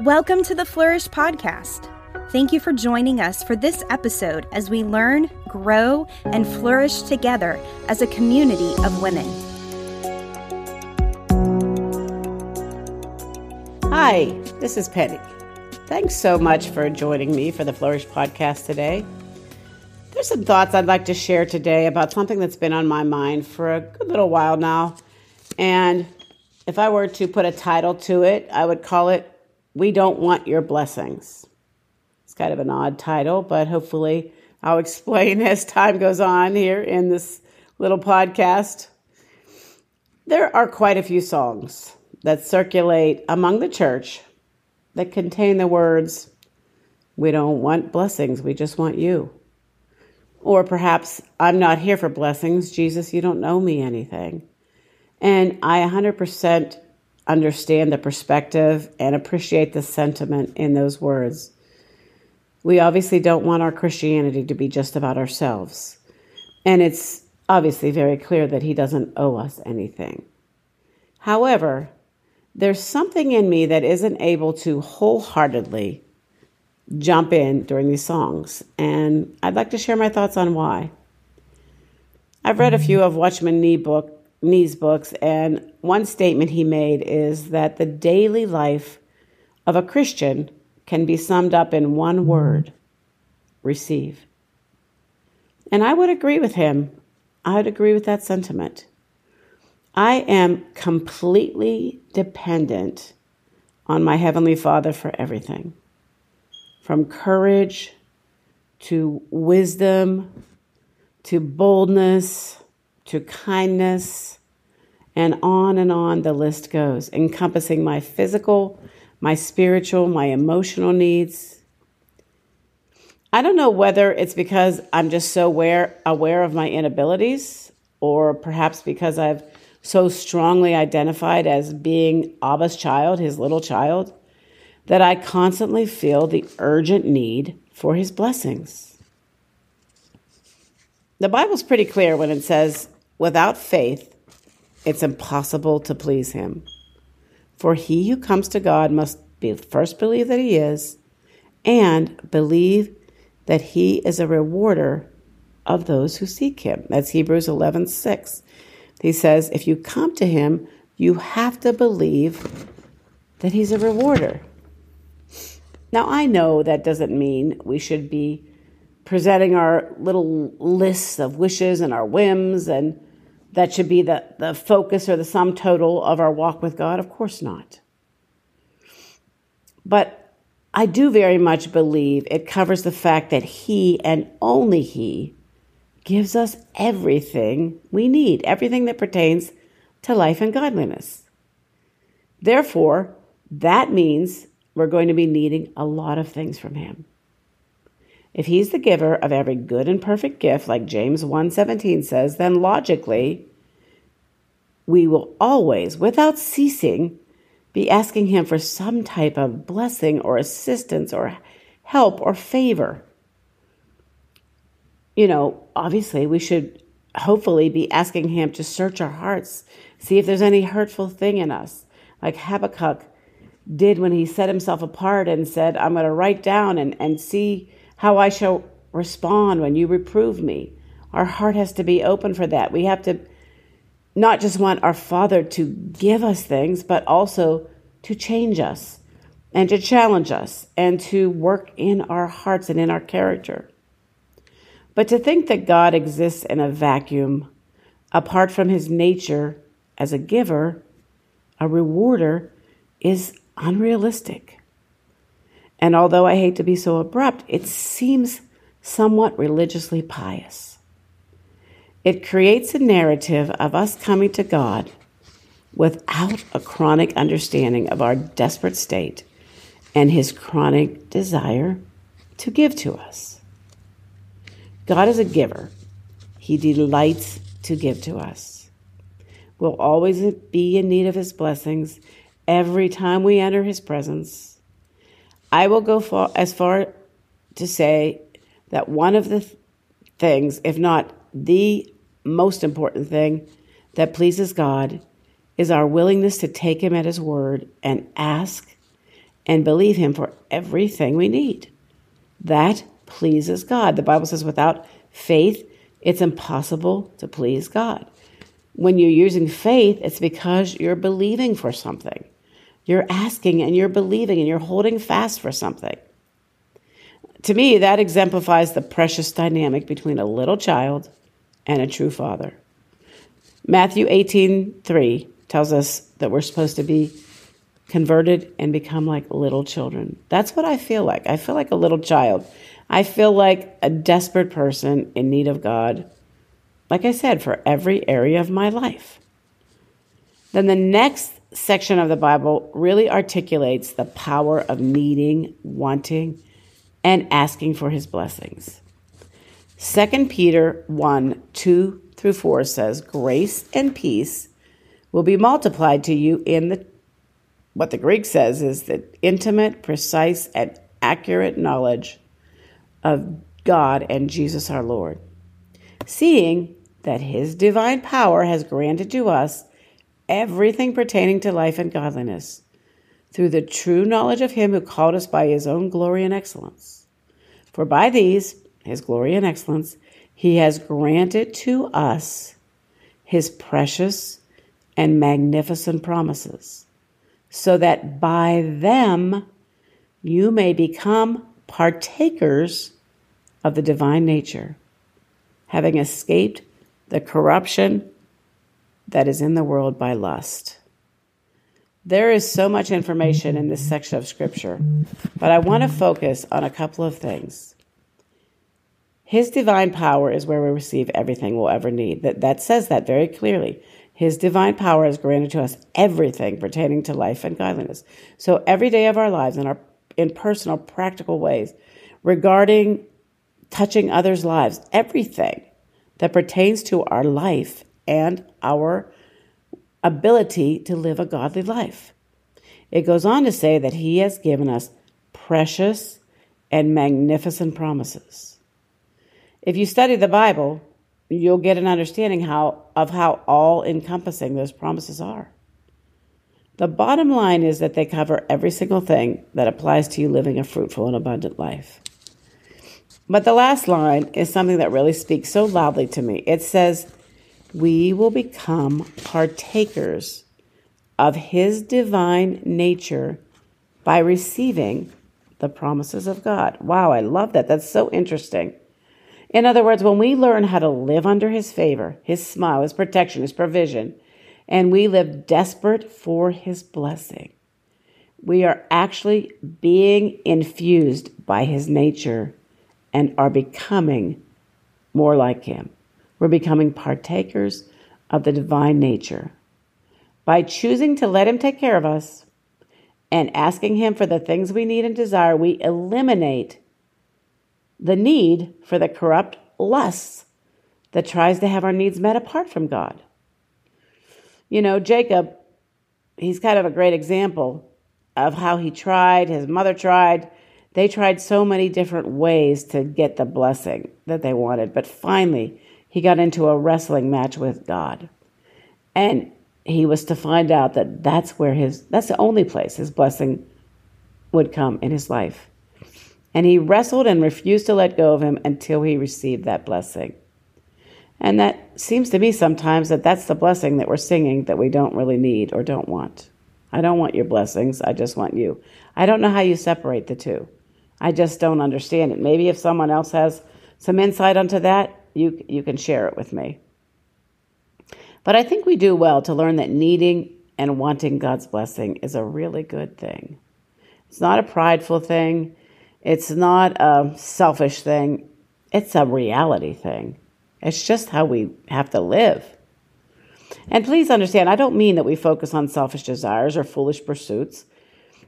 Welcome to the Flourish Podcast. Thank you for joining us for this episode as we learn, grow, and flourish together as a community of women. Hi, this is Penny. Thanks so much for joining me for the Flourish Podcast today. There's some thoughts I'd like to share today about something that's been on my mind for a good little while now. And if I were to put a title to it, I would call it we Don't Want Your Blessings. It's kind of an odd title, but hopefully I'll explain as time goes on here in this little podcast. There are quite a few songs that circulate among the church that contain the words, We don't want blessings, we just want you. Or perhaps, I'm not here for blessings, Jesus, you don't know me anything. And I 100% understand the perspective and appreciate the sentiment in those words. We obviously don't want our Christianity to be just about ourselves. And it's obviously very clear that He doesn't owe us anything. However, there's something in me that isn't able to wholeheartedly jump in during these songs, and I'd like to share my thoughts on why. I've read a few of Watchman Nee book Nee's books, and one statement he made is that the daily life of a Christian can be summed up in one word receive. And I would agree with him. I would agree with that sentiment. I am completely dependent on my Heavenly Father for everything from courage to wisdom to boldness to kindness, and on and on the list goes, encompassing my physical, my spiritual, my emotional needs. I don't know whether it's because I'm just so aware, aware of my inabilities, or perhaps because I've so strongly identified as being Abba's child, his little child, that I constantly feel the urgent need for his blessings. The Bible's pretty clear when it says, Without faith, it's impossible to please him. For he who comes to God must be, first believe that he is and believe that he is a rewarder of those who seek him. That's Hebrews 11 6. He says, if you come to him, you have to believe that he's a rewarder. Now, I know that doesn't mean we should be presenting our little lists of wishes and our whims and that should be the, the focus or the sum total of our walk with God? Of course not. But I do very much believe it covers the fact that He and only He gives us everything we need, everything that pertains to life and godliness. Therefore, that means we're going to be needing a lot of things from Him. If he's the giver of every good and perfect gift, like James 1:17 says, then logically we will always, without ceasing, be asking him for some type of blessing or assistance or help or favor. You know, obviously, we should hopefully be asking him to search our hearts, see if there's any hurtful thing in us, like Habakkuk did when he set himself apart and said, I'm going to write down and, and see how I shall respond when you reprove me. Our heart has to be open for that. We have to not just want our Father to give us things, but also to change us and to challenge us and to work in our hearts and in our character. But to think that God exists in a vacuum, apart from his nature as a giver, a rewarder, is unrealistic. And although I hate to be so abrupt, it seems somewhat religiously pious. It creates a narrative of us coming to God without a chronic understanding of our desperate state and his chronic desire to give to us. God is a giver, he delights to give to us. We'll always be in need of his blessings every time we enter his presence I will go as far to say that one of the th- things, if not the most important thing that pleases God, is our willingness to take Him at His word and ask and believe Him for everything we need. That pleases God. The Bible says without faith, it's impossible to please God. When you're using faith, it's because you're believing for something. You're asking and you're believing and you're holding fast for something. To me, that exemplifies the precious dynamic between a little child and a true father. Matthew 18 3 tells us that we're supposed to be converted and become like little children. That's what I feel like. I feel like a little child. I feel like a desperate person in need of God, like I said, for every area of my life. Then the next section of the Bible really articulates the power of needing, wanting, and asking for his blessings. 2 Peter 1 2 through 4 says, Grace and peace will be multiplied to you in the what the Greek says is the intimate, precise, and accurate knowledge of God and Jesus our Lord. Seeing that his divine power has granted to us everything pertaining to life and godliness through the true knowledge of him who called us by his own glory and excellence. For by these, his glory and excellence, he has granted to us his precious and magnificent promises, so that by them you may become partakers of the divine nature, having escaped the corruption that is in the world by lust. There is so much information in this section of Scripture, but I want to focus on a couple of things. His divine power is where we receive everything we'll ever need. That, that says that very clearly. His divine power has granted to us everything pertaining to life and godliness. So every day of our lives, in our in personal, practical ways, regarding touching others' lives, everything that pertains to our life and our ability to live a godly life. It goes on to say that He has given us precious and magnificent promises. If you study the Bible, you'll get an understanding how, of how all encompassing those promises are. The bottom line is that they cover every single thing that applies to you living a fruitful and abundant life. But the last line is something that really speaks so loudly to me. It says, we will become partakers of His divine nature by receiving the promises of God. Wow, I love that. That's so interesting. In other words, when we learn how to live under His favor, His smile, His protection, His provision, and we live desperate for His blessing, we are actually being infused by His nature and are becoming more like Him. We're becoming partakers of the divine nature. By choosing to let Him take care of us and asking Him for the things we need and desire, we eliminate the need for the corrupt lusts that tries to have our needs met apart from God. You know, Jacob, he's kind of a great example of how he tried, his mother tried. They tried so many different ways to get the blessing that they wanted, but finally, he got into a wrestling match with God. And he was to find out that that's where his, that's the only place his blessing would come in his life. And he wrestled and refused to let go of him until he received that blessing. And that seems to me sometimes that that's the blessing that we're singing that we don't really need or don't want. I don't want your blessings. I just want you. I don't know how you separate the two. I just don't understand it. Maybe if someone else has some insight onto that, you, you can share it with me. But I think we do well to learn that needing and wanting God's blessing is a really good thing. It's not a prideful thing, it's not a selfish thing, it's a reality thing. It's just how we have to live. And please understand, I don't mean that we focus on selfish desires or foolish pursuits.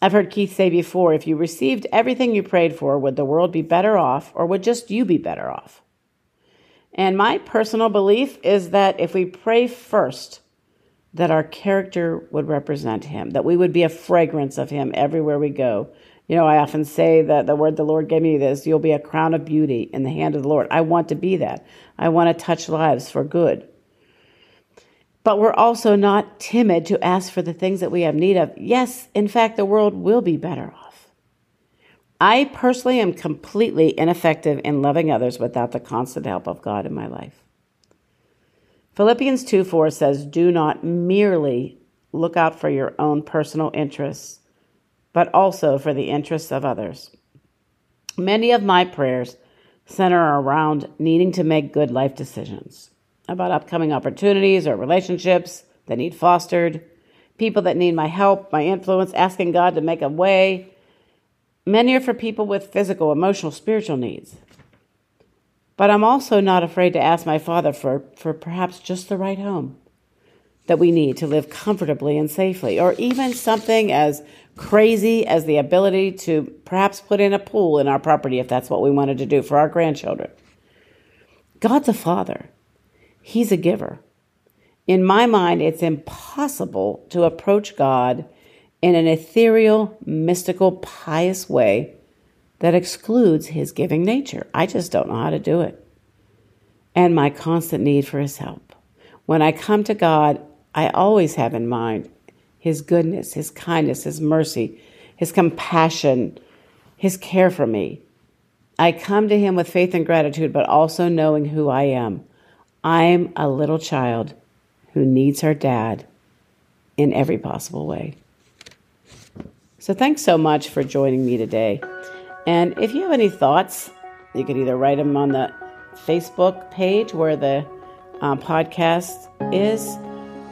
I've heard Keith say before if you received everything you prayed for, would the world be better off or would just you be better off? And my personal belief is that if we pray first, that our character would represent him, that we would be a fragrance of him everywhere we go. You know, I often say that the word the Lord gave me is you'll be a crown of beauty in the hand of the Lord. I want to be that. I want to touch lives for good. But we're also not timid to ask for the things that we have need of. Yes, in fact, the world will be better off. I personally am completely ineffective in loving others without the constant help of God in my life. Philippians 2 4 says, Do not merely look out for your own personal interests, but also for the interests of others. Many of my prayers center around needing to make good life decisions about upcoming opportunities or relationships that need fostered, people that need my help, my influence, asking God to make a way. Many are for people with physical, emotional, spiritual needs. But I'm also not afraid to ask my Father for, for perhaps just the right home that we need to live comfortably and safely, or even something as crazy as the ability to perhaps put in a pool in our property if that's what we wanted to do for our grandchildren. God's a father, He's a giver. In my mind, it's impossible to approach God in an ethereal, mystical, pious way that excludes His giving nature. I just don't know how to do it. And my constant need for His help. When I come to God, I always have in mind his goodness, his kindness, his mercy, his compassion, his care for me. I come to him with faith and gratitude, but also knowing who I am. I'm a little child who needs her dad in every possible way. So, thanks so much for joining me today. And if you have any thoughts, you could either write them on the Facebook page where the um, podcast is,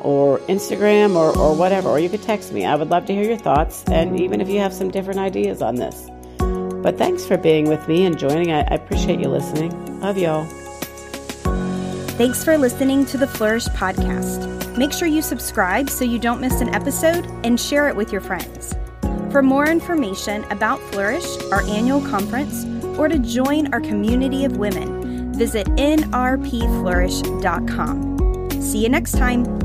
or Instagram or, or whatever, or you could text me. I would love to hear your thoughts, and even if you have some different ideas on this. But thanks for being with me and joining. I, I appreciate you listening. Love y'all. Thanks for listening to the Flourish podcast. Make sure you subscribe so you don't miss an episode and share it with your friends. For more information about Flourish, our annual conference, or to join our community of women, visit nrpflourish.com. See you next time.